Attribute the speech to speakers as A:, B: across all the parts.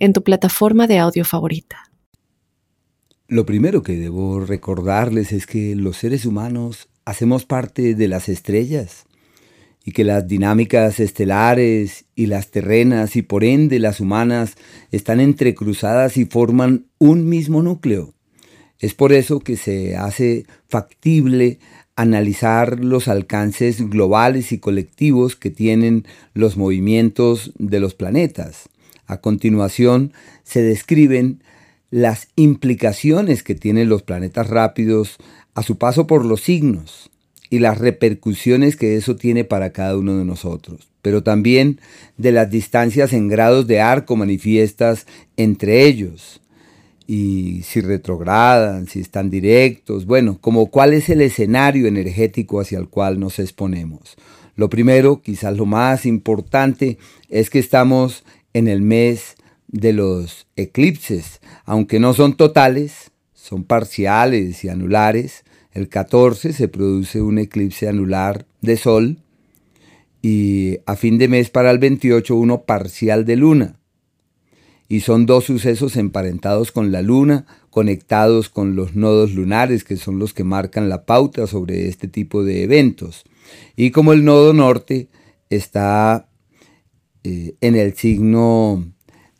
A: en tu plataforma de audio favorita.
B: Lo primero que debo recordarles es que los seres humanos hacemos parte de las estrellas y que las dinámicas estelares y las terrenas y por ende las humanas están entrecruzadas y forman un mismo núcleo. Es por eso que se hace factible analizar los alcances globales y colectivos que tienen los movimientos de los planetas. A continuación se describen las implicaciones que tienen los planetas rápidos a su paso por los signos y las repercusiones que eso tiene para cada uno de nosotros, pero también de las distancias en grados de arco manifiestas entre ellos y si retrogradan, si están directos, bueno, como cuál es el escenario energético hacia el cual nos exponemos. Lo primero, quizás lo más importante, es que estamos en el mes de los eclipses, aunque no son totales, son parciales y anulares. El 14 se produce un eclipse anular de Sol y a fin de mes para el 28 uno parcial de Luna. Y son dos sucesos emparentados con la Luna, conectados con los nodos lunares, que son los que marcan la pauta sobre este tipo de eventos. Y como el nodo norte está eh, en el signo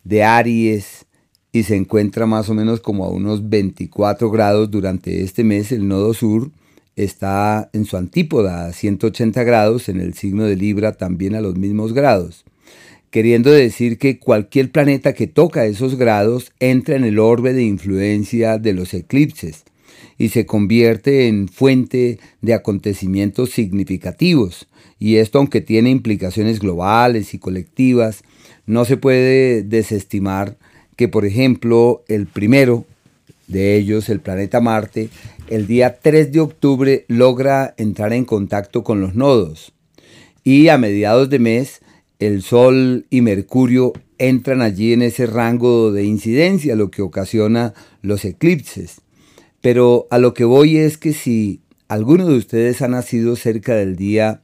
B: de Aries y se encuentra más o menos como a unos 24 grados durante este mes. El nodo sur está en su antípoda a 180 grados, en el signo de Libra también a los mismos grados. Queriendo decir que cualquier planeta que toca esos grados entra en el orbe de influencia de los eclipses y se convierte en fuente de acontecimientos significativos. Y esto, aunque tiene implicaciones globales y colectivas, no se puede desestimar que, por ejemplo, el primero de ellos, el planeta Marte, el día 3 de octubre logra entrar en contacto con los nodos. Y a mediados de mes, el Sol y Mercurio entran allí en ese rango de incidencia, lo que ocasiona los eclipses. Pero a lo que voy es que si alguno de ustedes ha nacido cerca del día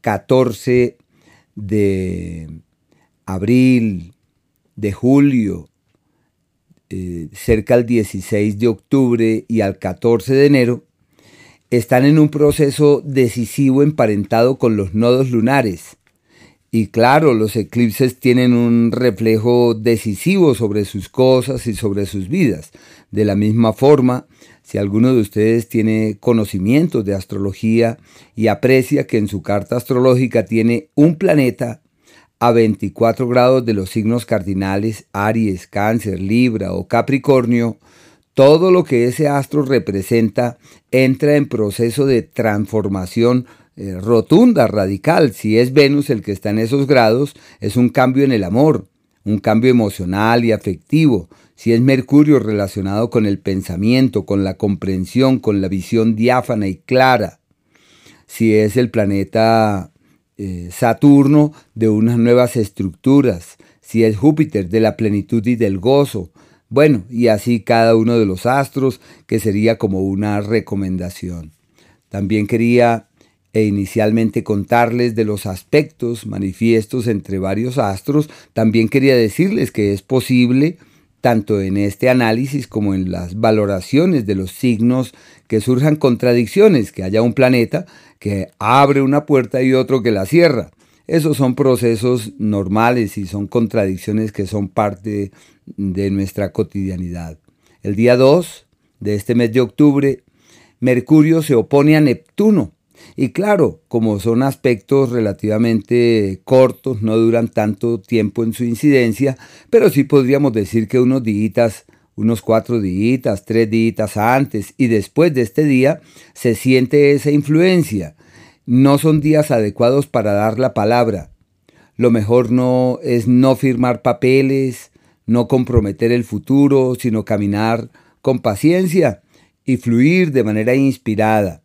B: 14 de abril, de julio, eh, cerca al 16 de octubre y al 14 de enero, están en un proceso decisivo emparentado con los nodos lunares. Y claro, los eclipses tienen un reflejo decisivo sobre sus cosas y sobre sus vidas. De la misma forma, si alguno de ustedes tiene conocimientos de astrología y aprecia que en su carta astrológica tiene un planeta a 24 grados de los signos cardinales Aries, Cáncer, Libra o Capricornio, todo lo que ese astro representa entra en proceso de transformación eh, rotunda, radical. Si es Venus el que está en esos grados, es un cambio en el amor, un cambio emocional y afectivo. Si es Mercurio relacionado con el pensamiento, con la comprensión, con la visión diáfana y clara. Si es el planeta eh, Saturno de unas nuevas estructuras. Si es Júpiter de la plenitud y del gozo. Bueno, y así cada uno de los astros, que sería como una recomendación. También quería e inicialmente contarles de los aspectos manifiestos entre varios astros, también quería decirles que es posible, tanto en este análisis como en las valoraciones de los signos, que surjan contradicciones, que haya un planeta que abre una puerta y otro que la cierra. Esos son procesos normales y son contradicciones que son parte de nuestra cotidianidad. El día 2 de este mes de octubre, Mercurio se opone a Neptuno y claro, como son aspectos relativamente cortos, no duran tanto tiempo en su incidencia, pero sí podríamos decir que unos días, unos cuatro días, tres días antes y después de este día, se siente esa influencia. No son días adecuados para dar la palabra. Lo mejor no es no firmar papeles, no comprometer el futuro, sino caminar con paciencia y fluir de manera inspirada.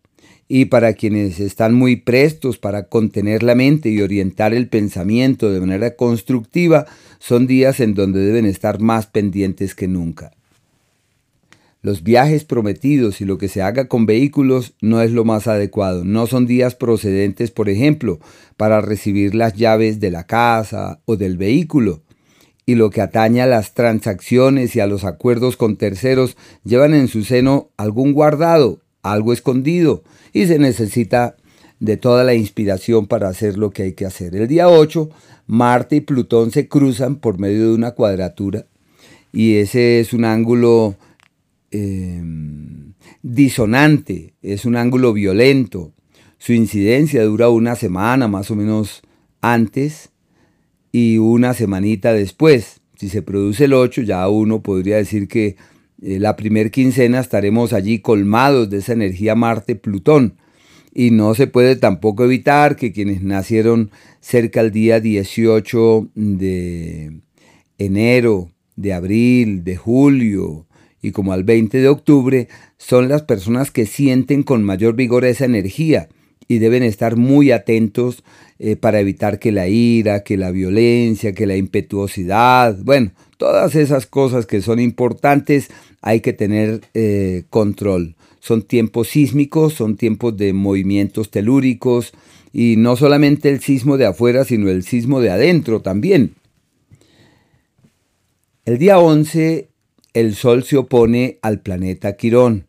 B: Y para quienes están muy prestos para contener la mente y orientar el pensamiento de manera constructiva, son días en donde deben estar más pendientes que nunca. Los viajes prometidos y lo que se haga con vehículos no es lo más adecuado. No son días procedentes, por ejemplo, para recibir las llaves de la casa o del vehículo. Y lo que atañe a las transacciones y a los acuerdos con terceros llevan en su seno algún guardado, algo escondido, y se necesita de toda la inspiración para hacer lo que hay que hacer. El día 8, Marte y Plutón se cruzan por medio de una cuadratura y ese es un ángulo Em, disonante, es un ángulo violento. Su incidencia dura una semana más o menos antes y una semanita después. Si se produce el 8, ya uno podría decir que eh, la primer quincena estaremos allí colmados de esa energía Marte-Plutón. Y no se puede tampoco evitar que quienes nacieron cerca al día 18 de enero, de abril, de julio, y como al 20 de octubre son las personas que sienten con mayor vigor esa energía y deben estar muy atentos eh, para evitar que la ira, que la violencia, que la impetuosidad, bueno, todas esas cosas que son importantes hay que tener eh, control. Son tiempos sísmicos, son tiempos de movimientos telúricos y no solamente el sismo de afuera, sino el sismo de adentro también. El día 11 el Sol se opone al planeta Quirón.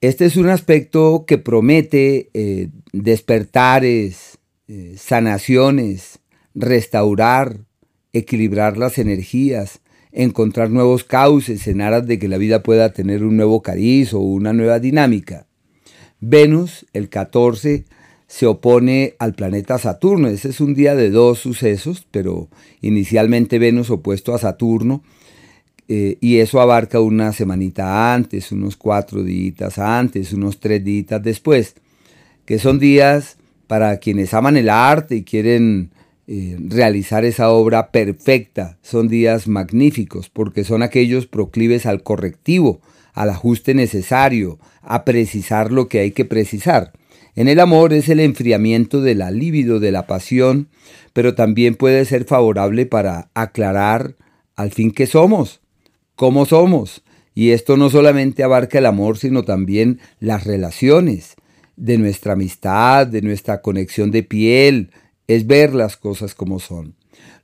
B: Este es un aspecto que promete eh, despertares, eh, sanaciones, restaurar, equilibrar las energías, encontrar nuevos cauces en aras de que la vida pueda tener un nuevo cariz o una nueva dinámica. Venus, el 14, se opone al planeta Saturno. Ese es un día de dos sucesos, pero inicialmente Venus opuesto a Saturno eh, y eso abarca una semanita antes, unos cuatro días antes, unos tres días después, que son días para quienes aman el arte y quieren eh, realizar esa obra perfecta. Son días magníficos porque son aquellos proclives al correctivo, al ajuste necesario, a precisar lo que hay que precisar. En el amor es el enfriamiento de la libido, de la pasión, pero también puede ser favorable para aclarar al fin que somos, cómo somos. Y esto no solamente abarca el amor, sino también las relaciones de nuestra amistad, de nuestra conexión de piel, es ver las cosas como son.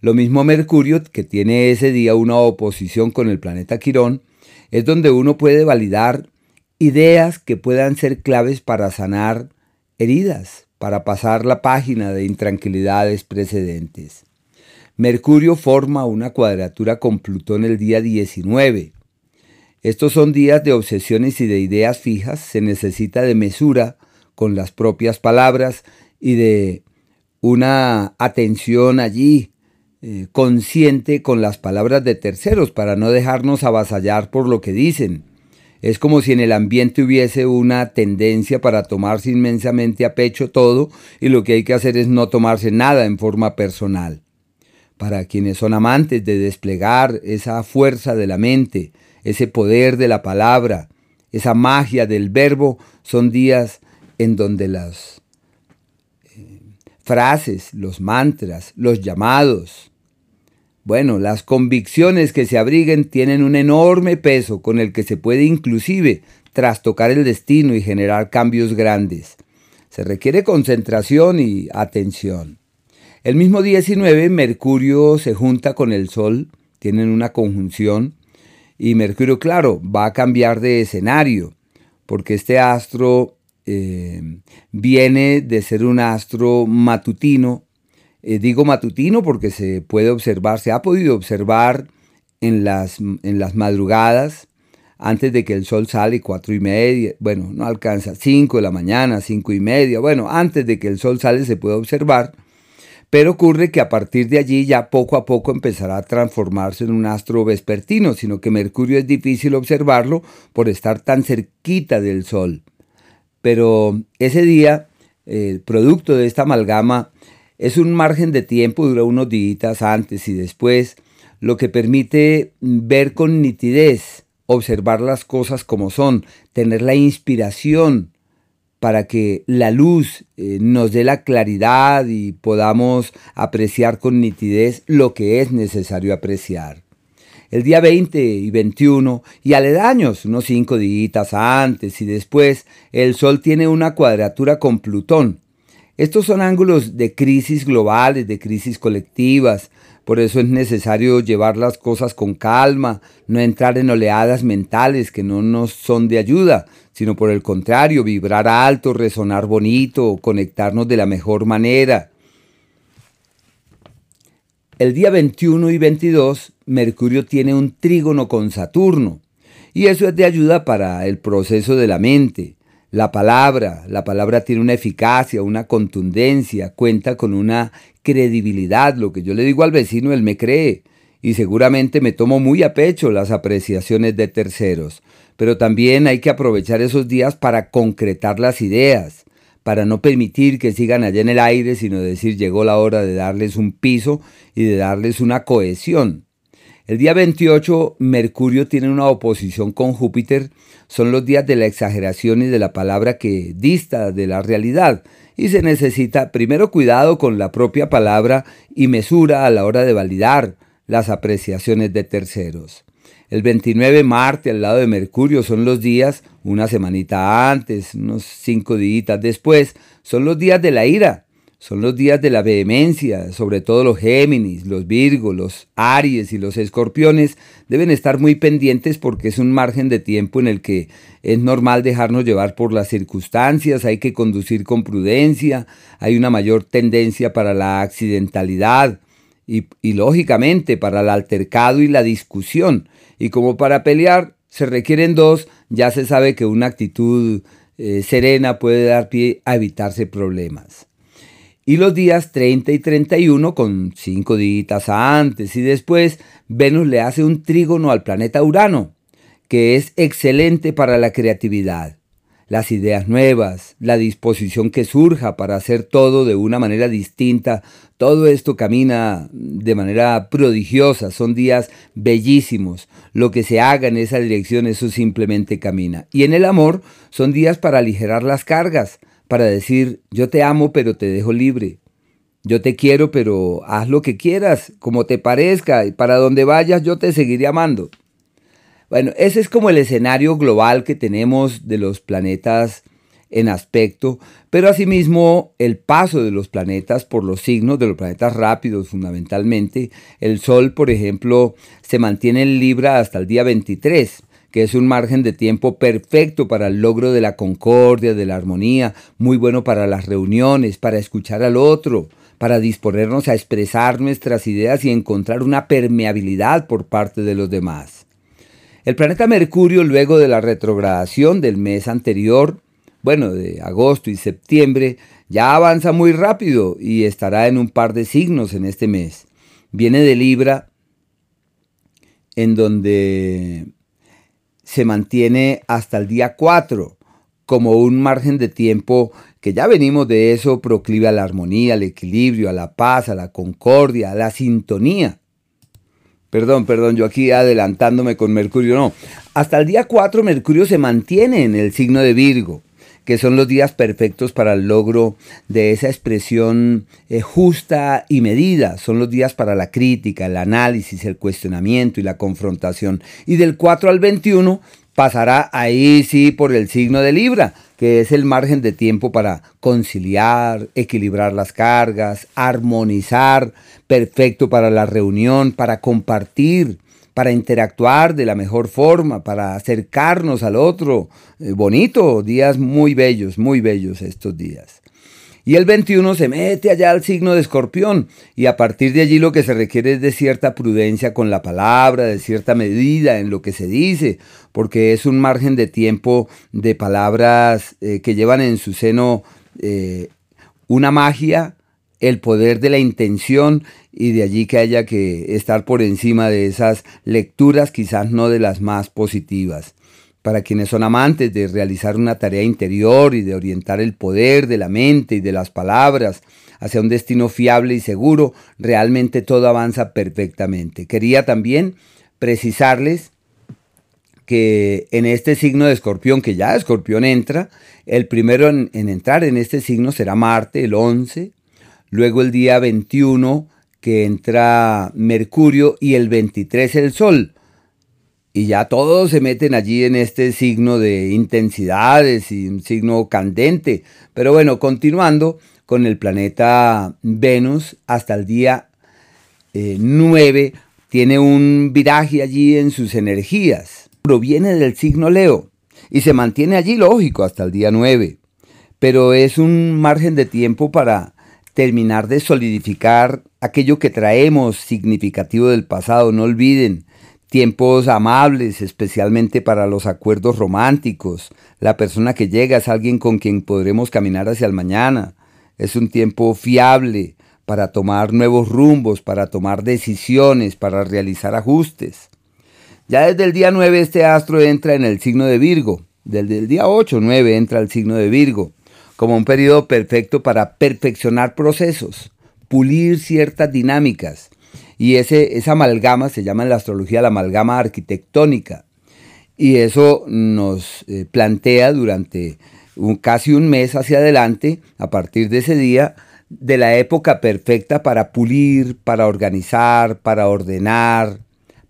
B: Lo mismo Mercurio, que tiene ese día una oposición con el planeta Quirón, es donde uno puede validar ideas que puedan ser claves para sanar heridas, para pasar la página de intranquilidades precedentes. Mercurio forma una cuadratura con Plutón el día 19. Estos son días de obsesiones y de ideas fijas, se necesita de mesura con las propias palabras y de una atención allí eh, consciente con las palabras de terceros para no dejarnos avasallar por lo que dicen. Es como si en el ambiente hubiese una tendencia para tomarse inmensamente a pecho todo y lo que hay que hacer es no tomarse nada en forma personal para quienes son amantes de desplegar esa fuerza de la mente, ese poder de la palabra, esa magia del verbo, son días en donde las frases, los mantras, los llamados, bueno, las convicciones que se abriguen tienen un enorme peso con el que se puede inclusive trastocar el destino y generar cambios grandes. Se requiere concentración y atención. El mismo 19, Mercurio se junta con el Sol, tienen una conjunción, y Mercurio, claro, va a cambiar de escenario, porque este astro eh, viene de ser un astro matutino. Eh, digo matutino porque se puede observar, se ha podido observar en las, en las madrugadas, antes de que el sol sale, cuatro y media, bueno, no alcanza, cinco de la mañana, cinco y media, bueno, antes de que el sol sale se puede observar pero ocurre que a partir de allí ya poco a poco empezará a transformarse en un astro vespertino, sino que Mercurio es difícil observarlo por estar tan cerquita del Sol. Pero ese día, el producto de esta amalgama, es un margen de tiempo, dura unos días antes y después, lo que permite ver con nitidez, observar las cosas como son, tener la inspiración para que la luz eh, nos dé la claridad y podamos apreciar con nitidez lo que es necesario apreciar. El día 20 y 21 y aledaños, unos cinco días antes y después, el Sol tiene una cuadratura con Plutón. Estos son ángulos de crisis globales, de crisis colectivas, por eso es necesario llevar las cosas con calma, no entrar en oleadas mentales que no nos son de ayuda, sino por el contrario, vibrar alto, resonar bonito, conectarnos de la mejor manera. El día 21 y 22, Mercurio tiene un trígono con Saturno, y eso es de ayuda para el proceso de la mente. La palabra, la palabra tiene una eficacia, una contundencia, cuenta con una credibilidad. Lo que yo le digo al vecino, él me cree. Y seguramente me tomo muy a pecho las apreciaciones de terceros. Pero también hay que aprovechar esos días para concretar las ideas, para no permitir que sigan allá en el aire, sino decir llegó la hora de darles un piso y de darles una cohesión. El día 28 Mercurio tiene una oposición con Júpiter, son los días de la exageración y de la palabra que dista de la realidad. Y se necesita primero cuidado con la propia palabra y mesura a la hora de validar las apreciaciones de terceros. El 29 Marte al lado de Mercurio son los días, una semanita antes, unos cinco días después, son los días de la ira, son los días de la vehemencia, sobre todo los Géminis, los Virgos, los Aries y los Escorpiones deben estar muy pendientes porque es un margen de tiempo en el que es normal dejarnos llevar por las circunstancias, hay que conducir con prudencia, hay una mayor tendencia para la accidentalidad y, lógicamente para el altercado y la discusión. Y como para pelear se requieren dos, ya se sabe que una actitud eh, serena puede dar pie a evitarse problemas. Y los días 30 y 31, con cinco días antes y después, Venus le hace un trígono al planeta Urano, que es excelente para la creatividad, las ideas nuevas, la disposición que surja para hacer todo de una manera distinta. Todo esto camina de manera prodigiosa, son días bellísimos. Lo que se haga en esa dirección, eso simplemente camina. Y en el amor, son días para aligerar las cargas para decir, yo te amo pero te dejo libre. Yo te quiero pero haz lo que quieras, como te parezca, y para donde vayas yo te seguiré amando. Bueno, ese es como el escenario global que tenemos de los planetas en aspecto, pero asimismo el paso de los planetas por los signos de los planetas rápidos fundamentalmente. El Sol, por ejemplo, se mantiene en Libra hasta el día 23 que es un margen de tiempo perfecto para el logro de la concordia, de la armonía, muy bueno para las reuniones, para escuchar al otro, para disponernos a expresar nuestras ideas y encontrar una permeabilidad por parte de los demás. El planeta Mercurio, luego de la retrogradación del mes anterior, bueno, de agosto y septiembre, ya avanza muy rápido y estará en un par de signos en este mes. Viene de Libra, en donde se mantiene hasta el día 4 como un margen de tiempo que ya venimos de eso, proclive a la armonía, al equilibrio, a la paz, a la concordia, a la sintonía. Perdón, perdón, yo aquí adelantándome con Mercurio, no. Hasta el día 4 Mercurio se mantiene en el signo de Virgo que son los días perfectos para el logro de esa expresión eh, justa y medida. Son los días para la crítica, el análisis, el cuestionamiento y la confrontación. Y del 4 al 21 pasará ahí sí por el signo de Libra, que es el margen de tiempo para conciliar, equilibrar las cargas, armonizar, perfecto para la reunión, para compartir, para interactuar de la mejor forma, para acercarnos al otro. Eh, bonito, días muy bellos, muy bellos estos días. Y el 21 se mete allá al signo de escorpión y a partir de allí lo que se requiere es de cierta prudencia con la palabra, de cierta medida en lo que se dice, porque es un margen de tiempo de palabras eh, que llevan en su seno eh, una magia, el poder de la intención y de allí que haya que estar por encima de esas lecturas, quizás no de las más positivas. Para quienes son amantes de realizar una tarea interior y de orientar el poder de la mente y de las palabras hacia un destino fiable y seguro, realmente todo avanza perfectamente. Quería también precisarles que en este signo de escorpión, que ya escorpión entra, el primero en, en, entrar en este signo será Marte, el 11, luego el día 21 que entra Mercurio y el 23 el Sol. Y ya todos se meten allí en este signo de intensidades y un signo candente. Pero bueno, continuando con el planeta Venus hasta el día 9, eh, tiene un viraje allí en sus energías. Proviene del signo Leo y se mantiene allí, lógico, hasta el día 9. Pero es un margen de tiempo para terminar de solidificar aquello que traemos significativo del pasado. No olviden, tiempos amables, especialmente para los acuerdos románticos. La persona que llega es alguien con quien podremos caminar hacia el mañana. Es un tiempo fiable para tomar nuevos rumbos, para tomar decisiones, para realizar ajustes. Ya desde el día 9 este astro entra en el signo de Virgo. Desde el día 8, 9 entra el signo de Virgo, como un periodo perfecto para perfeccionar procesos, pulir ciertas dinámicas, y ese, esa amalgama se llama en la astrología la amalgama arquitectónica. Y eso nos eh, plantea durante un, casi un mes hacia adelante, a partir de ese día, de la época perfecta para pulir, para organizar, para ordenar,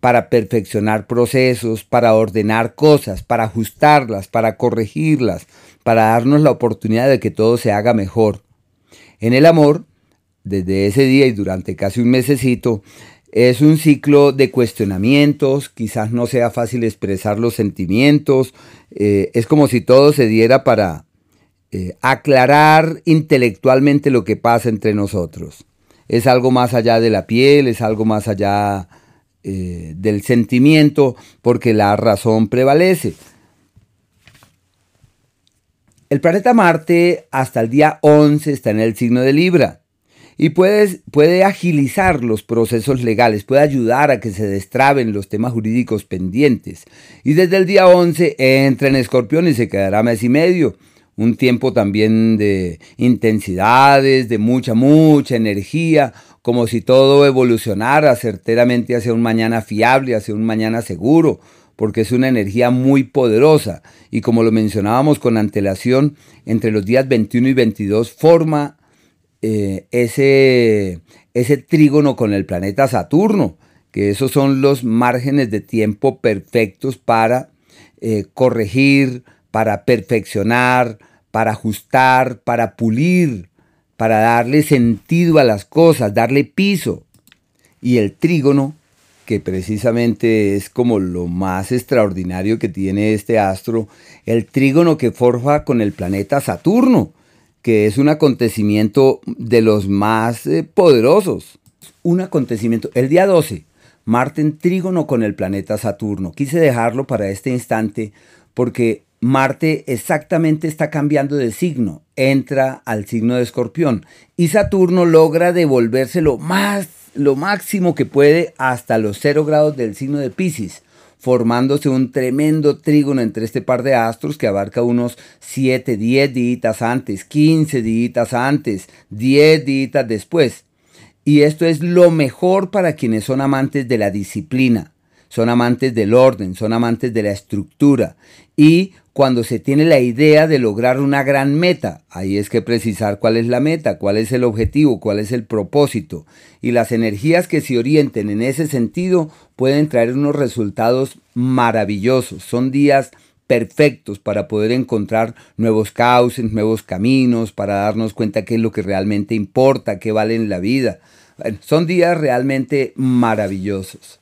B: para perfeccionar procesos, para ordenar cosas, para ajustarlas, para corregirlas, para darnos la oportunidad de que todo se haga mejor. En el amor, desde ese día y durante casi un mesecito, es un ciclo de cuestionamientos, quizás no sea fácil expresar los sentimientos, eh, es como si todo se diera para eh, aclarar intelectualmente lo que pasa entre nosotros. Es algo más allá de la piel, es algo más allá eh, del sentimiento, porque la razón prevalece. El planeta Marte hasta el día 11 está en el signo de Libra y puede agilizar los procesos legales, puede ayudar a que se destraben los temas jurídicos pendientes. Y desde el día 11 entra en escorpión y se quedará mes y medio. Un tiempo también de intensidades, de mucha, mucha energía, como si todo evolucionara certeramente hacia un mañana fiable, hacia un mañana seguro, porque es una energía muy poderosa. Y como lo mencionábamos con antelación, entre los días 21 y 22 forma eh, ese, ese trígono con el planeta Saturno, que esos son los márgenes de tiempo perfectos para eh, corregir, para perfeccionar, para ajustar, para pulir, para darle sentido a las cosas, darle piso. Y el trígono, que precisamente es como lo más extraordinario que tiene este astro, el trígono que forja con el planeta Saturno, que es un acontecimiento de los más eh, poderosos. Un acontecimiento, el día 12, Marte en trígono con el planeta Saturno. Quise dejarlo para este instante porque Marte exactamente está cambiando de signo, entra al signo de Escorpión y Saturno logra devolverse lo más lo máximo que puede hasta los 0 grados del signo de Pisces formándose un tremendo trígono entre este par de astros que abarca unos 7, 10 días antes, 15 días antes, 10 días después. Y esto es lo mejor para quienes son amantes de la disciplina, son amantes del orden, son amantes de la estructura y cuando se tiene la idea de lograr una gran meta. Ahí es que precisar cuál es la meta, cuál es el objetivo, cuál es el propósito. Y las energías que se orienten en ese sentido pueden traer unos resultados maravillosos. Son días perfectos para poder encontrar nuevos cauces, nuevos caminos, para darnos cuenta qué es lo que realmente importa, qué vale en la vida. son días realmente maravillosos.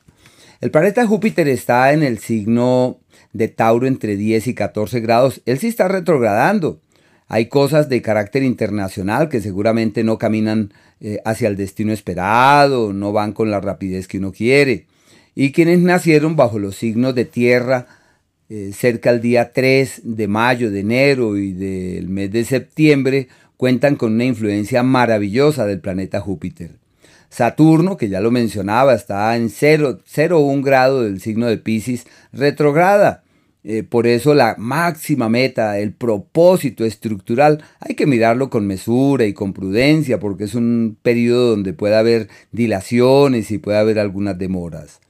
B: El planeta Júpiter está en el signo de Tauro entre 10 y 14 grados, él sí está retrogradando. Hay cosas de carácter internacional que seguramente no caminan eh, hacia el destino esperado, no van con la rapidez que uno quiere. Y quienes nacieron bajo los signos de tierra eh, cerca al día 3 de mayo, de enero y del mes de septiembre cuentan con una influencia maravillosa del planeta Júpiter. Saturno, que ya lo mencionaba, está en 0, 0 1 grado del signo de Pisces, retrograda Eh, por eso la máxima meta, el propósito estructural, hay que mirarlo con mesura y con prudencia porque es un periodo donde puede haber dilaciones y puede haber algunas demoras.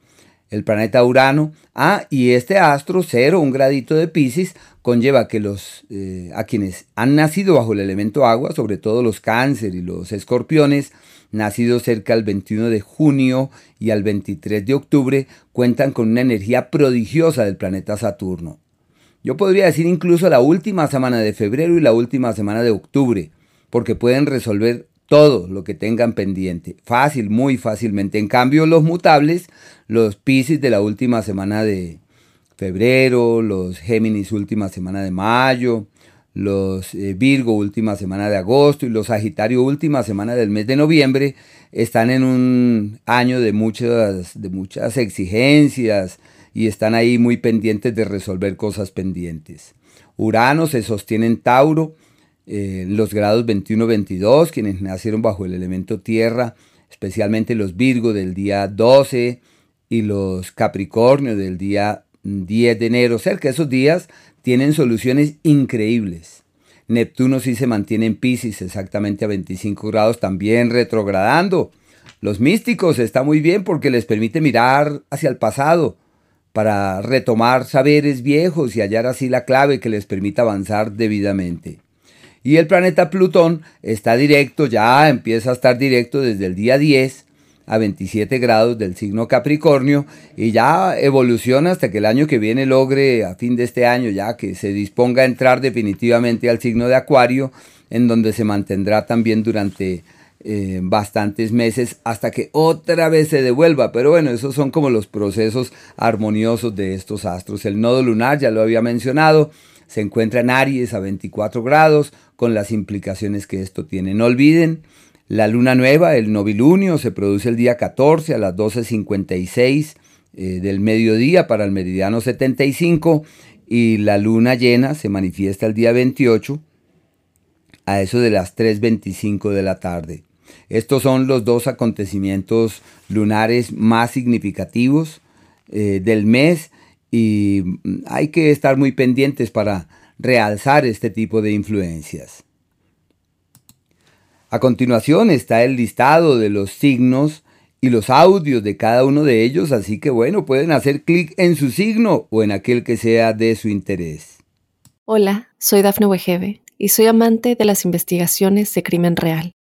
B: El planeta Urano, ah, y este astro cero, un gradito de Pisces, conlleva que los, eh, a quienes han nacido bajo el elemento agua, sobre todo los cáncer y los escorpiones, nacidos cerca del 21 de junio y al 23 de octubre, cuentan con una energía prodigiosa del planeta Saturno. Yo podría decir incluso la última semana de febrero y la última semana de octubre, porque pueden resolver todo lo que tengan pendiente, fácil, muy fácilmente. En cambio, los mutables, los Pisces de la última semana de febrero, los Géminis última semana de mayo, los eh, Virgo última semana de agosto y los Sagitario última semana del mes de noviembre están en un año de muchas, de muchas exigencias y están ahí muy pendientes de resolver cosas pendientes. Urano se sostiene en Tauro, eh, los grados 21-22, quienes nacieron bajo el elemento tierra, especialmente los Virgo del día 12 y los Capricornio del día 10 de enero. Cerca de esos días tienen soluciones increíbles. Neptuno sí se mantiene en Pisces exactamente a 25 grados, también retrogradando. Los místicos está muy bien porque les permite mirar hacia el pasado para retomar saberes viejos y hallar así la clave que les permita avanzar debidamente. Y el planeta Plutón está directo, ya empieza a estar directo desde el día 10 a 27 grados del signo Capricornio y ya evoluciona hasta que el año que viene logre, a fin de este año ya, que se disponga a entrar definitivamente al signo de Acuario, en donde se mantendrá también durante eh, bastantes meses hasta que otra vez se devuelva. Pero bueno, esos son como los procesos armoniosos de estos astros. El nodo lunar, ya lo había mencionado, se encuentra en Aries a 24 grados, con las implicaciones que esto tiene. No olviden la luna nueva, el novilunio, se produce el día 14 a las 12.56 eh, del mediodía para el meridiano 75 y la luna llena se manifiesta el día 28 a eso de las 3.25 de la tarde. Estos son los dos acontecimientos lunares más significativos eh, del mes y mm, hay que estar muy pendientes para realzar este tipo de influencias. A continuación está el listado de los signos y los audios de cada uno de ellos, así que bueno, pueden hacer clic en su signo o en aquel que sea de su interés.
A: Hola, soy Dafne Wegebe y soy amante de las investigaciones de crimen real.